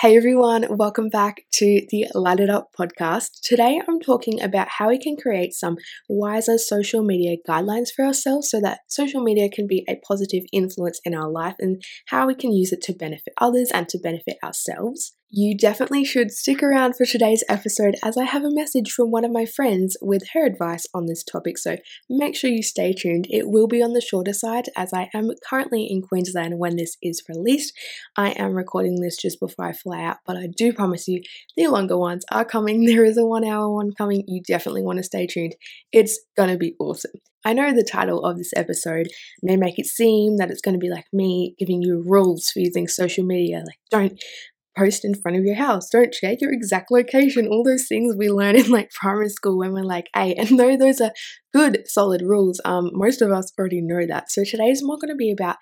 Hey everyone, welcome back to the Light It Up podcast. Today I'm talking about how we can create some wiser social media guidelines for ourselves so that social media can be a positive influence in our life and how we can use it to benefit others and to benefit ourselves. You definitely should stick around for today's episode as I have a message from one of my friends with her advice on this topic, so make sure you stay tuned. It will be on the shorter side as I am currently in Queensland when this is released. I am recording this just before I fly out, but I do promise you the longer ones are coming. There is a one hour one coming. You definitely want to stay tuned. It's gonna be awesome. I know the title of this episode may make it seem that it's going to be like me giving you rules for using social media. Like, don't post in front of your house. Don't check your exact location. All those things we learn in like primary school when we're like, hey, and though those are good, solid rules, um, most of us already know that. So today's more going to be about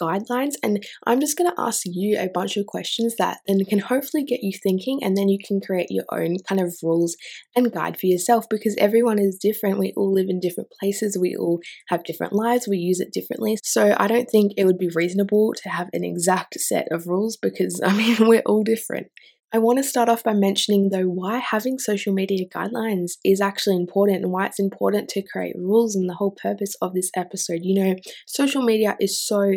guidelines and I'm just going to ask you a bunch of questions that then can hopefully get you thinking and then you can create your own kind of rules and guide for yourself because everyone is different. We all live in different places, we all have different lives, we use it differently. So I don't think it would be reasonable to have an exact set of rules because I mean, we're all different. I want to start off by mentioning, though, why having social media guidelines is actually important and why it's important to create rules and the whole purpose of this episode. You know, social media is so,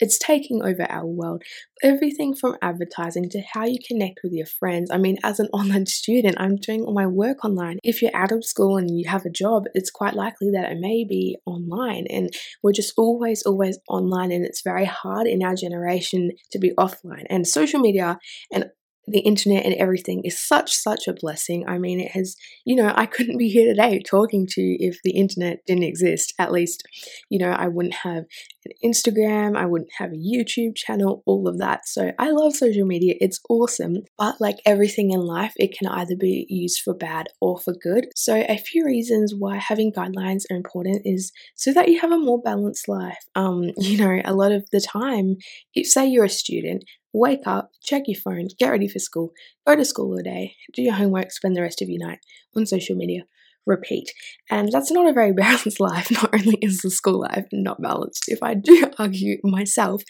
it's taking over our world. Everything from advertising to how you connect with your friends. I mean, as an online student, I'm doing all my work online. If you're out of school and you have a job, it's quite likely that it may be online. And we're just always, always online. And it's very hard in our generation to be offline. And social media and the internet and everything is such such a blessing. I mean it has you know i couldn't be here today talking to you if the internet didn't exist. At least you know i wouldn't have an instagram i wouldn't have a youtube channel all of that. So i love social media. It's awesome. But like everything in life it can either be used for bad or for good. So a few reasons why having guidelines are important is so that you have a more balanced life. Um you know a lot of the time if say you're a student wake up, check your phone, get ready for school, go to school all day, do your homework, spend the rest of your night on social media, repeat. And that's not a very balanced life. Not only is the school life not balanced, if I do argue myself,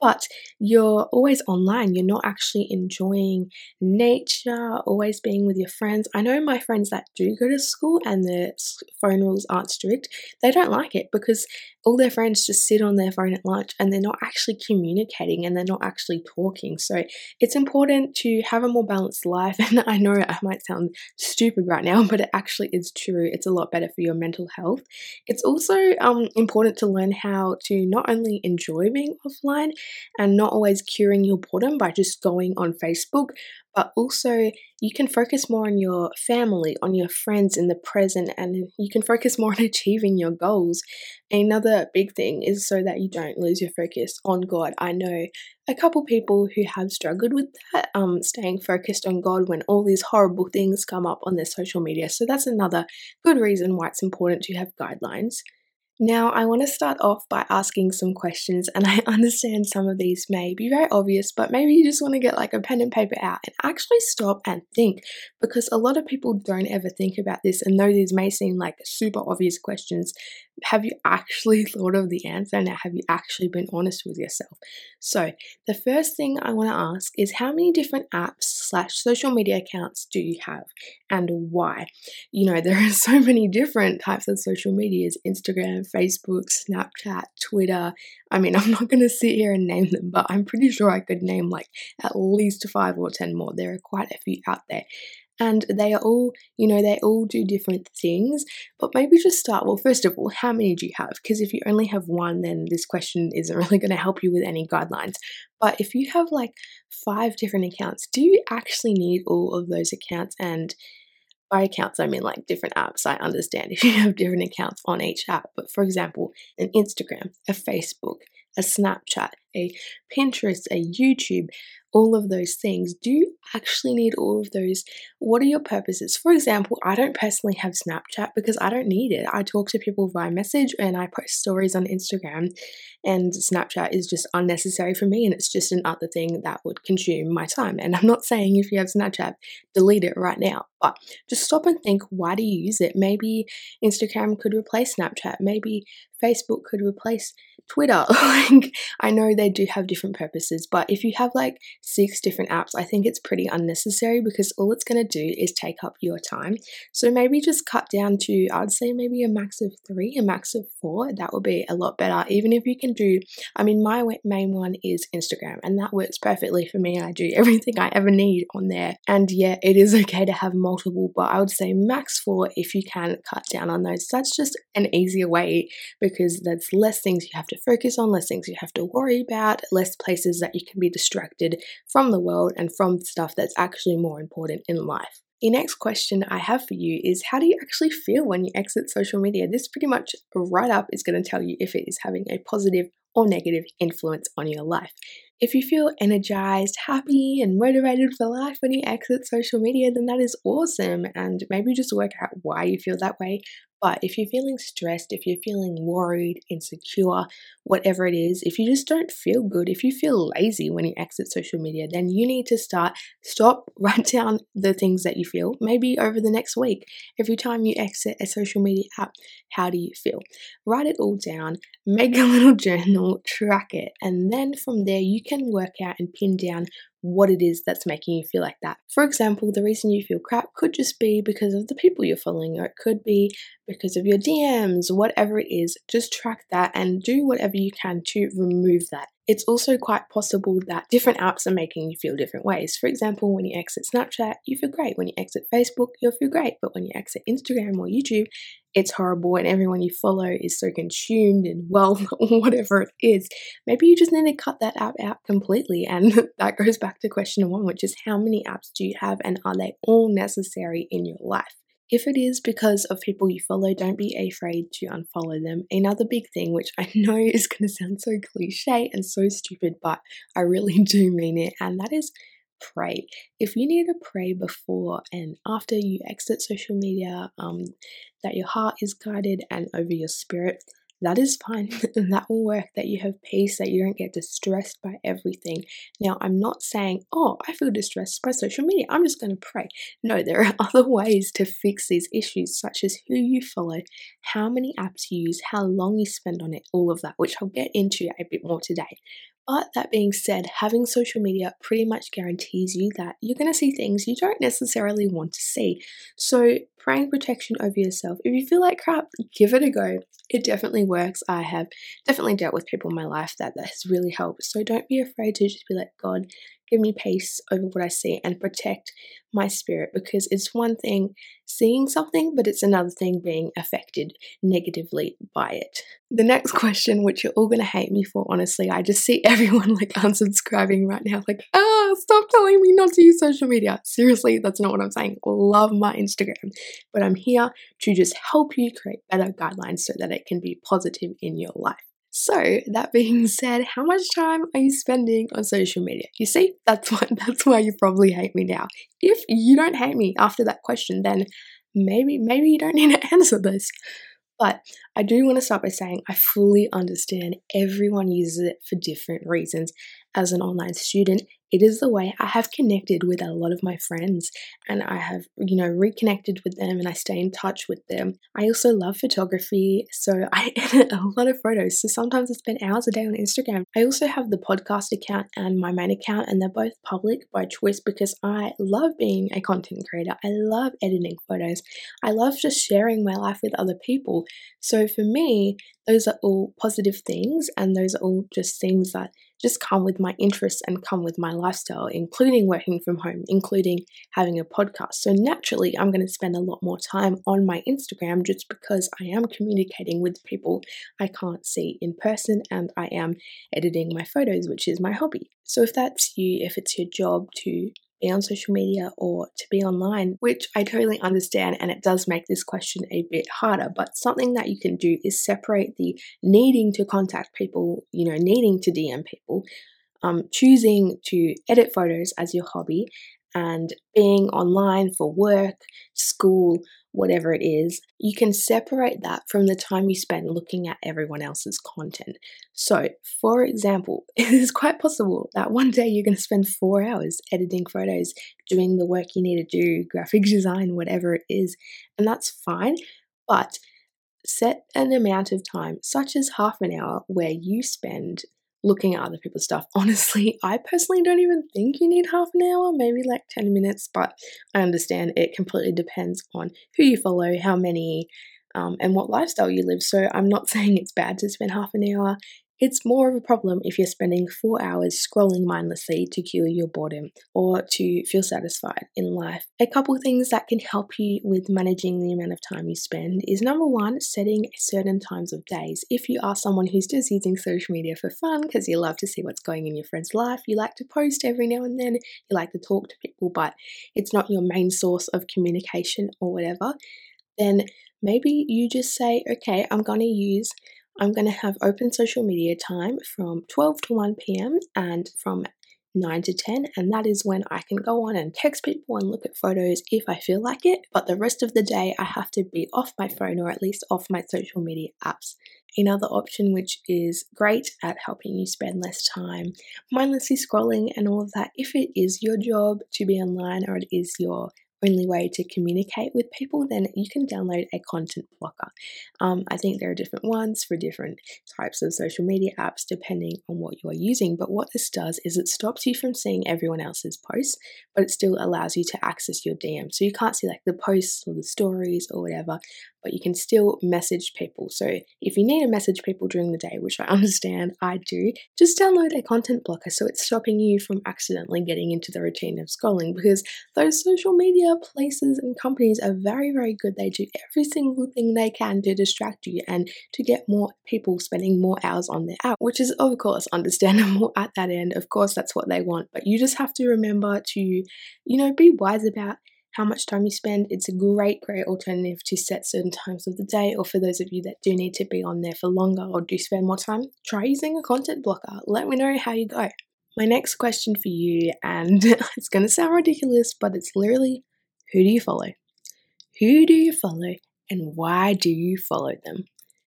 but you're always online. You're not actually enjoying nature, always being with your friends. I know my friends that do go to school and the phone rules aren't strict, they don't like it because all their friends just sit on their phone at lunch and they're not actually communicating and they're not actually talking. So it's important to have a more balanced life. And I know I might sound stupid right now, but it actually is true. It's a lot better for your mental health. It's also um, important to learn how to not only enjoy being offline and not always curing your boredom by just going on Facebook, but also you can focus more on your family, on your friends in the present, and you can focus more on achieving your goals. Another big thing is so that you don't lose your focus on God. I know a couple people who have struggled with that, um, staying focused on God when all these horrible things come up on their social media. So that's another good reason why it's important to have guidelines. Now, I want to start off by asking some questions, and I understand some of these may be very obvious, but maybe you just want to get like a pen and paper out and actually stop and think because a lot of people don't ever think about this. And though these may seem like super obvious questions, have you actually thought of the answer? Now, have you actually been honest with yourself? So, the first thing I want to ask is how many different apps slash social media accounts do you have and why? You know, there are so many different types of social medias Instagram, Facebook, Snapchat, Twitter. I mean, I'm not going to sit here and name them, but I'm pretty sure I could name like at least five or 10 more. There are quite a few out there and they are all, you know, they all do different things. But maybe just start well, first of all, how many do you have? Because if you only have one, then this question isn't really going to help you with any guidelines. But if you have like five different accounts, do you actually need all of those accounts? And by accounts, I mean like different apps. I understand if you have different accounts on each app. But for example, an Instagram, a Facebook, a Snapchat, a Pinterest, a YouTube, all of those things. Do you actually need all of those? What are your purposes? For example, I don't personally have Snapchat because I don't need it. I talk to people via message and I post stories on Instagram, and Snapchat is just unnecessary for me and it's just another thing that would consume my time. And I'm not saying if you have Snapchat, delete it right now, but just stop and think why do you use it? Maybe Instagram could replace Snapchat, maybe Facebook could replace Twitter. like, I know they do have different purposes, but if you have like six different apps, I think it's pretty unnecessary because all it's going to do is take up your time. So maybe just cut down to, I'd say maybe a max of three, a max of four. That would be a lot better. Even if you can do, I mean, my main one is Instagram, and that works perfectly for me. I do everything I ever need on there. And yeah, it is okay to have multiple, but I would say max four if you can cut down on those. That's just an easier way because that's less things you have to focus on, less things you have to worry about, less places that you can be distracted from the world and from stuff that's actually more important in life. The next question I have for you is how do you actually feel when you exit social media? This pretty much right up is going to tell you if it is having a positive or negative influence on your life. If you feel energized, happy, and motivated for life when you exit social media, then that is awesome. And maybe just work out why you feel that way. But if you're feeling stressed, if you're feeling worried, insecure, whatever it is, if you just don't feel good, if you feel lazy when you exit social media, then you need to start, stop, write down the things that you feel. Maybe over the next week, every time you exit a social media app, how do you feel? Write it all down, make a little journal, track it, and then from there you can work out and pin down what it is that's making you feel like that. For example, the reason you feel crap could just be because of the people you're following, or it could be because of your DMs, whatever it is. Just track that and do whatever you can to remove that. It's also quite possible that different apps are making you feel different ways. For example, when you exit Snapchat, you feel great. When you exit Facebook, you'll feel great. But when you exit Instagram or YouTube, it's horrible and everyone you follow is so consumed in well whatever it is maybe you just need to cut that app out completely and that goes back to question one which is how many apps do you have and are they all necessary in your life if it is because of people you follow, don't be afraid to unfollow them. Another big thing, which I know is going to sound so cliche and so stupid, but I really do mean it, and that is pray. If you need to pray before and after you exit social media, um, that your heart is guided and over your spirit, that is fine. that will work. That you have peace, that you don't get distressed by everything. Now, I'm not saying, oh, I feel distressed by social media. I'm just going to pray. No, there are other ways to fix these issues, such as who you follow, how many apps you use, how long you spend on it, all of that, which I'll get into a bit more today. But that being said, having social media pretty much guarantees you that you're going to see things you don't necessarily want to see. So, praying protection over yourself. If you feel like crap, give it a go. It definitely works. I have definitely dealt with people in my life that that has really helped. So, don't be afraid to just be like, God, give me peace over what I see and protect my spirit because it's one thing seeing something, but it's another thing being affected negatively by it. The next question, which you're all going to hate me for, honestly, I just see everyone like unsubscribing right now, like, ah, stop telling me not to use social media. Seriously, that's not what I'm saying. Love my Instagram, but I'm here to just help you create better guidelines so that it can be positive in your life. So, that being said, how much time are you spending on social media? You see, that's why that's why you probably hate me now. If you don't hate me after that question, then maybe maybe you don't need to answer this. But I do want to start by saying I fully understand everyone uses it for different reasons. As an online student, it is the way I have connected with a lot of my friends and I have, you know, reconnected with them and I stay in touch with them. I also love photography, so I edit a lot of photos. So sometimes I spend hours a day on Instagram. I also have the podcast account and my main account, and they're both public by choice because I love being a content creator. I love editing photos. I love just sharing my life with other people. So for me, those are all positive things, and those are all just things that just come with my interests and come with my lifestyle, including working from home, including having a podcast. So naturally, I'm going to spend a lot more time on my Instagram just because I am communicating with people I can't see in person and I am editing my photos, which is my hobby. So if that's you, if it's your job to be on social media or to be online, which I totally understand. And it does make this question a bit harder. But something that you can do is separate the needing to contact people, you know, needing to DM people, um, choosing to edit photos as your hobby, and being online for work, school, whatever it is, you can separate that from the time you spend looking at everyone else's content. So, for example, it is quite possible that one day you're going to spend four hours editing photos, doing the work you need to do, graphic design, whatever it is, and that's fine. But set an amount of time, such as half an hour, where you spend looking at other people's stuff. Honestly, I personally don't even think you need half an hour, maybe like 10 minutes, but I understand it completely depends on who you follow, how many, um, and what lifestyle you live. So I'm not saying it's bad to spend half an hour. It's more of a problem if you're spending four hours scrolling mindlessly to cure your boredom or to feel satisfied in life. A couple things that can help you with managing the amount of time you spend is number one, setting certain times of days. If you are someone who's just using social media for fun because you love to see what's going in your friend's life, you like to post every now and then, you like to talk to people, but it's not your main source of communication or whatever, then maybe you just say, okay, I'm going to use I'm going to have open social media time from 12 to 1 p.m. and from 9 to 10, and that is when I can go on and text people and look at photos if I feel like it. But the rest of the day, I have to be off my phone or at least off my social media apps. Another option, which is great at helping you spend less time mindlessly scrolling and all of that, if it is your job to be online or it is your only way to communicate with people, then you can download a content blocker. Um, I think there are different ones for different types of social media apps depending on what you are using. But what this does is it stops you from seeing everyone else's posts, but it still allows you to access your DM. So you can't see like the posts or the stories or whatever, but you can still message people. So if you need to message people during the day, which I understand I do, just download a content blocker so it's stopping you from accidentally getting into the routine of scrolling because those social media places and companies are very, very good. They do every single thing they can to distract you and to get more people spending more hours on their app, which is, of course, understandable at that end. Of course, that's what they want, but you just have to remember to, you know, be wise about how much time you spend. It's a great, great alternative to set certain times of the day, or for those of you that do need to be on there for longer or do spend more time, try using a content blocker. Let me know how you go. My next question for you, and it's going to sound ridiculous, but it's literally who do you follow? Who do you follow, and why do you follow them?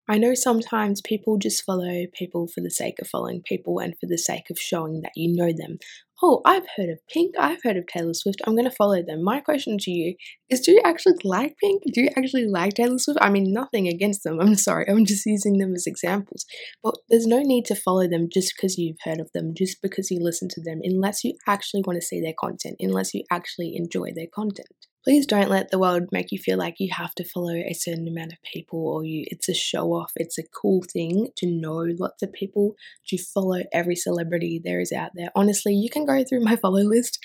I know sometimes people just follow people for the sake of following people and for the sake of showing that you know them. Oh, I've heard of Pink, I've heard of Taylor Swift, I'm to follow them. My question to you is do you actually like Pink? Do you actually like Taylor Swift? I mean, nothing against them, I'm sorry, I'm just using them as examples. But there's no need to follow them just because you've heard of them, just because you listen to them, unless you actually want to see their content, unless you actually enjoy their content. Please don't let the world make you feel like you have to follow a certain amount of people or you it's a show off. It's a cool thing to know lots of people, to follow every celebrity there is out there. Honestly, you can go through my follow list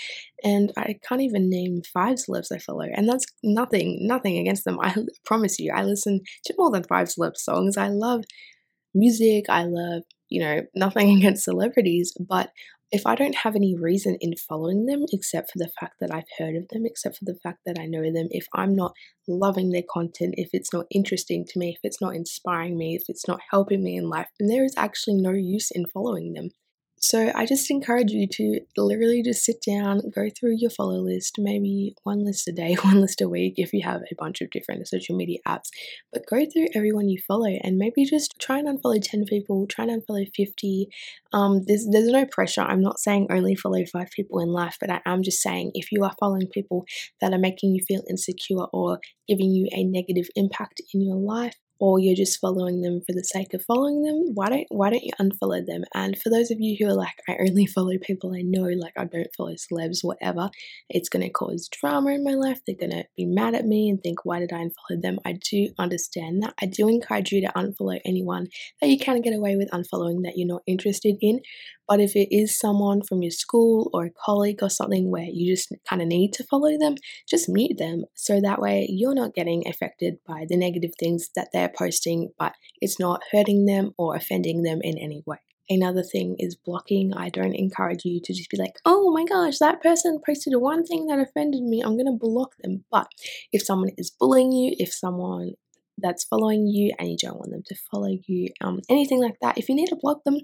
and I can't even name five celebs I follow. And that's nothing, nothing against them. I promise you, I listen to more than five celeb songs. I love music. I love, you know, nothing against celebrities, but if I don't have any reason in following them except for the fact that I've heard of them, except for the fact that I know them, if I'm not loving their content, if it's not interesting to me, if it's not inspiring me, if it's not helping me in life, then there is actually no use in following them. So I just encourage you to literally just sit down, go through your follow list, maybe one list a day, one list a week if you have a bunch of different social media apps, but go through everyone you follow and maybe just try and unfollow 10 people, try and unfollow 50. Um, there's, there's no pressure. I'm not saying only follow five people in life, but I am just saying if you are following people that are making you feel insecure or giving you a negative impact in your life, or you're just following them for the sake of following them, why don't why don't you unfollow them? And for those of you who are like, I only follow people I know, like I don't follow celebs, whatever, it's gonna cause drama in my life. They're gonna be mad at me and think, why did I unfollow them? I do understand that. I do encourage you to unfollow anyone that you can get away with unfollowing that you're not interested in. But if it is someone from your school or a colleague or something where you just kind of need to follow them, just mute them so that way you're not getting affected by the negative things that they're posting, but it's not hurting them or offending them in any way. Another thing is blocking. I don't encourage you to just be like, oh my gosh, that person posted one thing that offended me. I'm going to block them. But if someone is bullying you, if someone that's following you and you don't want them to follow you, um, anything like that, if you need to block them,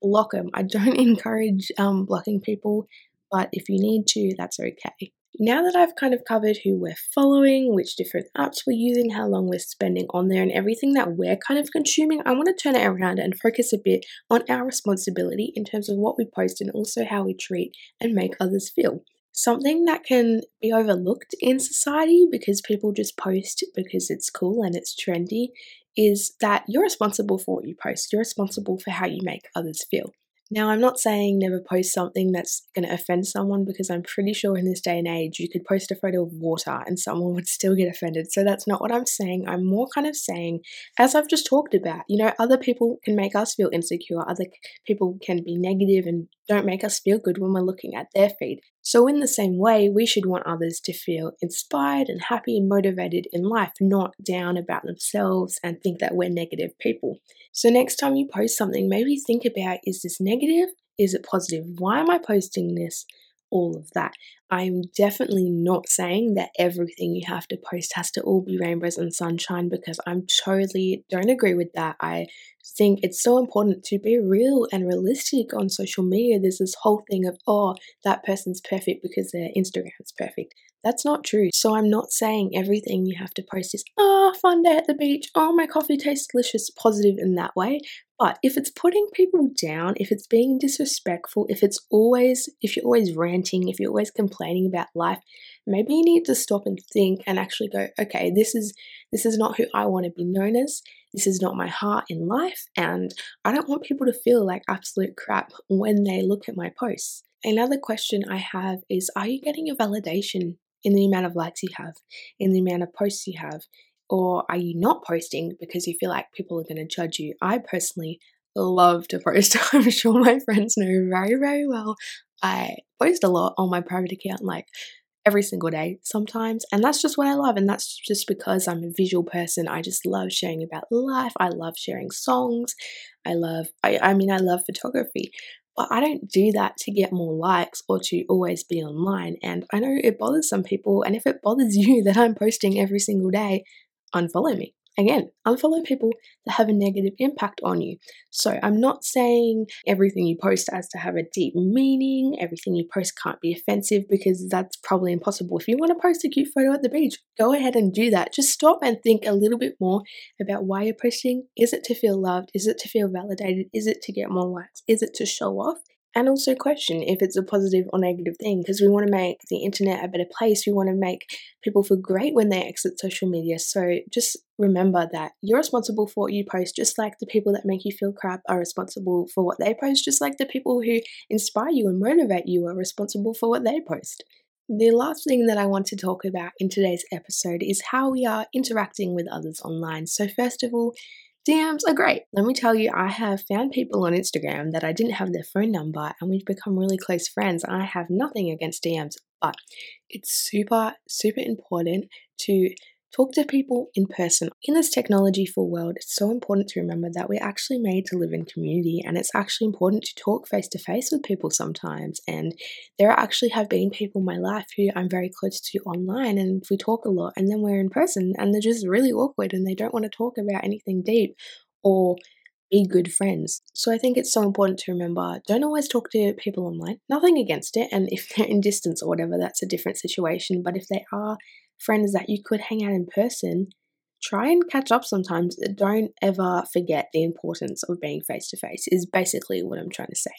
block them. I don't encourage um, blocking people, but if you need to, that's okay. Now that I've kind of covered who we're following, which different apps we're using, how long we're spending on there, and everything that we're kind of consuming, I want to turn it around and focus a bit on our responsibility in terms of what we post and also how we treat and make others feel. Something that can be overlooked in society because people just post because it's cool and it's trendy is that you're responsible for what you post. You're responsible for how you make others feel. Now, I'm not saying never post something that's going to offend someone because I'm pretty sure in this day and age you could post a photo of water and someone would still get offended. So that's not what I'm saying. I'm more kind of saying, as I've just talked about, you know, other people can make us feel insecure, other people can be negative and don't make us feel good when we're looking at their feed. So, in the same way, we should want others to feel inspired and happy and motivated in life, not down about themselves and think that we're negative people. So, next time you post something, maybe think about is this negative? Is it positive? Why am I posting this? All of that. I'm definitely not saying that everything you have to post has to all be rainbows and sunshine because I'm totally don't agree with that. I think it's so important to be real and realistic on social media. There's this whole thing of, oh, that person's perfect because their Instagram's perfect. That's not true. So I'm not saying everything you have to post is, oh, fun day at the beach, oh, my coffee tastes delicious, positive in that way. But if it's putting people down, if it's being disrespectful, if it's always, if you're always ranting, if you're always complaining about life, maybe you need to stop and think and actually go, okay, this is this is not who I want to be known as. This is not my heart in life, and I don't want people to feel like absolute crap when they look at my posts. Another question I have is Are you getting your validation in the amount of likes you have, in the amount of posts you have? Or are you not posting because you feel like people are going to judge you? I personally love to post. I'm sure my friends know very, very well. I post a lot on my private account, like every single day sometimes. And that's just what I love. And that's just because I'm a visual person. I just love sharing about life. I love sharing songs. I love, I, I mean, I love photography. But I don't do that to get more likes or to always be online. And I know it bothers some people. And if it bothers you that I'm posting every single day, unfollow me. Again, unfollow people that have a negative impact on you. So, I'm not saying everything you post has to have a deep meaning, everything you post can't be offensive because that's probably impossible. If you want to post a cute photo at the beach, go ahead and do that. Just stop and think a little bit more about why you're posting. Is it to feel loved? Is it to feel validated? Is it to get more likes? Is it to show off? And also question if it's a positive or negative thing because we want to make the internet a better place. We want to make people feel great when they exit social media. So just remember that you're responsible for what you post, just like the people that make you feel crap are responsible for what they post, just like the people who inspire you and motivate you are responsible for what they post. The last thing that I want to talk about in today's episode is how we are interacting with others online. So, first of all, DMs are great. Let me tell you, I have found people on Instagram that I didn't have their phone number and we've become really close friends. I have nothing against DMs, but it's super, super important to Talk to people in person. In this technology full world, it's so important to remember that we're actually made to live in community and it's actually important to talk face to face with people sometimes. And there actually have been people in my life who I'm very close to online and we talk a lot and then we're in person and they're just really awkward and they don't want to talk about anything deep or be good friends. So I think it's so important to remember don't always talk to people online. Nothing against it. And if they're in distance or whatever, that's a different situation. But if they are friends that you could hang out in person, try and catch up sometimes. Don't ever forget the importance of being face to face, is basically what I'm trying to say.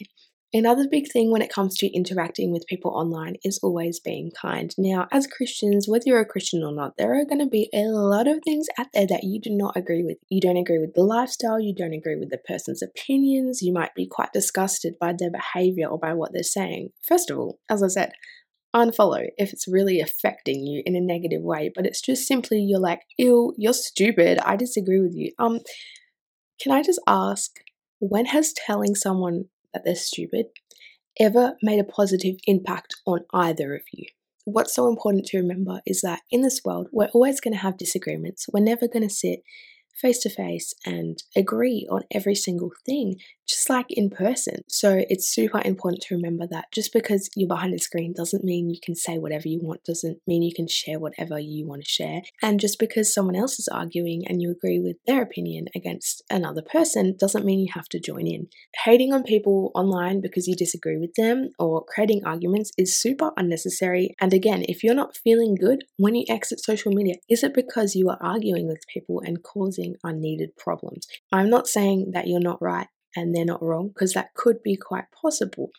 Another big thing when it comes to interacting with people online is always being kind. Now, as Christians, whether you're a Christian or not, there are going to be a lot of things out there that you do not agree with. You don't agree with the lifestyle, you don't agree with the person's opinions, you might be quite disgusted by their behavior or by what they're saying. First of all, as I said, unfollow if it's really affecting you in a negative way, but it's just simply you're like, ew, you're stupid. I disagree with you. Um, can I just ask, when has telling someone that they're stupid ever made a positive impact on either of you? What's so important to remember is that in this world, we're always going to have disagreements. We're never going to sit face to face and agree on every single thing, just like in person. So it's super important to remember that just because you're behind a screen doesn't mean you can say whatever you want, doesn't mean you can share whatever you want to share. And just because someone else is arguing and you agree with their opinion against another person doesn't mean you have to join in. Hating on people online because you disagree with them or creating arguments is super unnecessary. And again, if you're not feeling good when you exit social media, is it because you are arguing with people and causing unneeded problems? I'm not saying that you're not right and they're not wrong because that could be quite possible.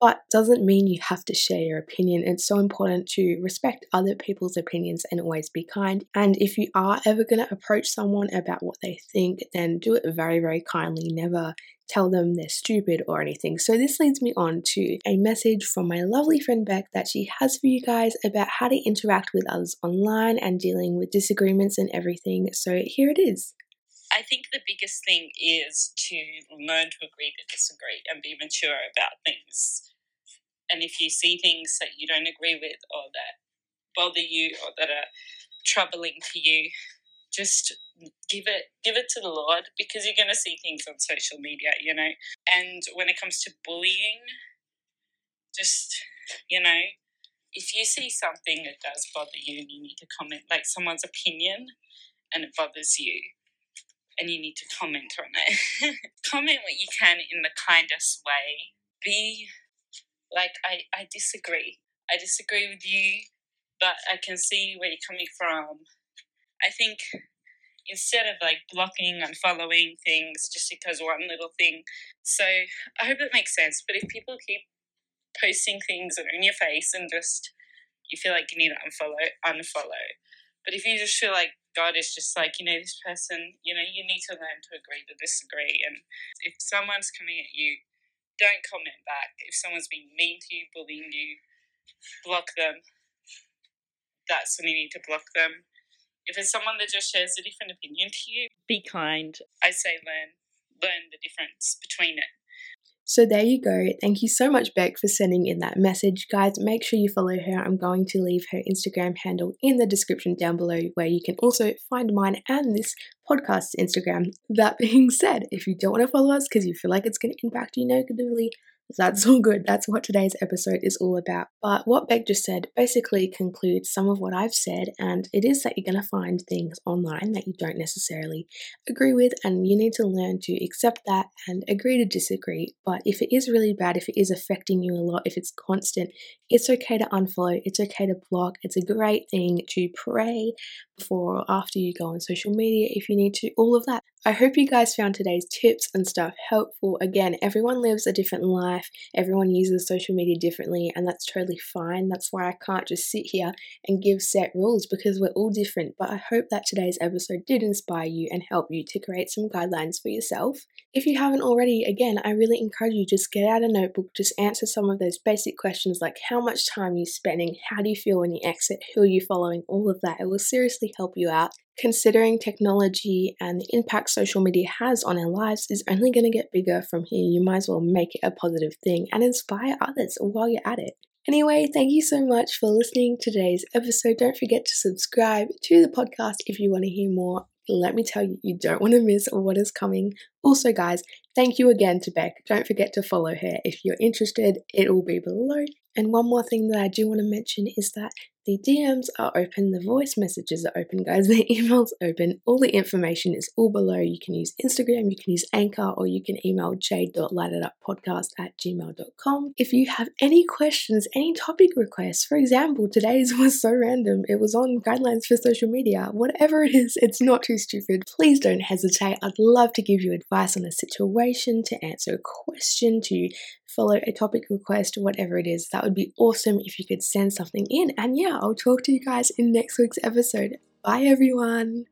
but doesn't mean you have to share your opinion. It's so important to respect other people's opinions and always be kind. And if you are ever going to approach someone about what they think, then do it very, very kindly. Never tell them they're stupid or anything. So, this leads me on to a message from my lovely friend Beck that she has for you guys about how to interact with others online and dealing with disagreements and everything. So, here it is. I think the biggest thing is to learn to agree to disagree and be mature about things. And if you see things that you don't agree with or that bother you or that are troubling to you, just give it give it to the Lord because you're going to see things on social media, you know. And when it comes to bullying, just you know, if you see something that does bother you and you need to comment, like someone's opinion, and it bothers you, and you need to comment on it. comment what you can in the kindest way. Be like, I, I disagree. I disagree with you, but I can see where you're coming from. I think instead of like blocking and following things just because one little thing. So I hope that makes sense. But if people keep posting things that are in your face and just you feel like you need to unfollow, unfollow. But if you just feel like God is just like, you know, this person, you know, you need to learn to agree to disagree. And if someone's coming at you, don't comment back. If someone's being mean to you, bullying you, block them. That's when you need to block them. If it's someone that just shares a different opinion to you, be kind. I say learn learn the difference between it. So there you go. Thank you so much, Beck, for sending in that message. Guys, make sure you follow her. I'm going to leave her Instagram handle in the description down below, where you can also find mine and this podcast's Instagram. That being said, if you don't want to follow us because you feel like it's going to impact you negatively, that's all good. That's what today's episode is all about. But what Beck just said basically concludes some of what I've said, and it is that you're going to find things online that you don't necessarily agree with, and you need to learn to accept that and agree to disagree. But if it is really bad, if it is affecting you a lot, if it's constant, it's okay to unfollow, it's okay to block. It's a great thing to pray before or after you go on social media if you need to, all of that. I hope you guys found today's tips and stuff helpful. Again, everyone lives a different life, everyone uses social media differently, and that's totally fine. That's why I can't just sit here and give set rules because we're all different. But I hope that today's episode did inspire you and help you to create some guidelines for yourself. If you haven't already, again, I really encourage you just get out a notebook, just answer some of those basic questions like how much time are you spending, how do you feel when you exit, who are you following, all of that. It will seriously help you out considering technology and the impact social media has on our lives is only going to get bigger from here. You might as well make it a positive thing and inspire others while you're at it. Anyway, thank you so much for listening to today's episode. Don't forget to subscribe to the podcast if you want to hear more. Let me tell you, you don't want to miss what is coming. Also, guys, thank you again to Beck. Don't forget to follow her if you're interested, it will be below. And one more thing that I do want to mention is that the DMs are open, the voice messages are open, guys, the email's open, all the information is all below. You can use Instagram, you can use Anchor, or you can email jade.lightituppodcast at gmail.com. If you have any questions, any topic requests, for example, today's was so random, it was on guidelines for social media, whatever it is, it's not too stupid. Please don't hesitate. I'd love to give you advice on a situation, to answer a question, to follow a topic request, whatever it is. That would be awesome if you could send something in. And yeah, I'll talk to you guys in next week's episode. Bye, everyone.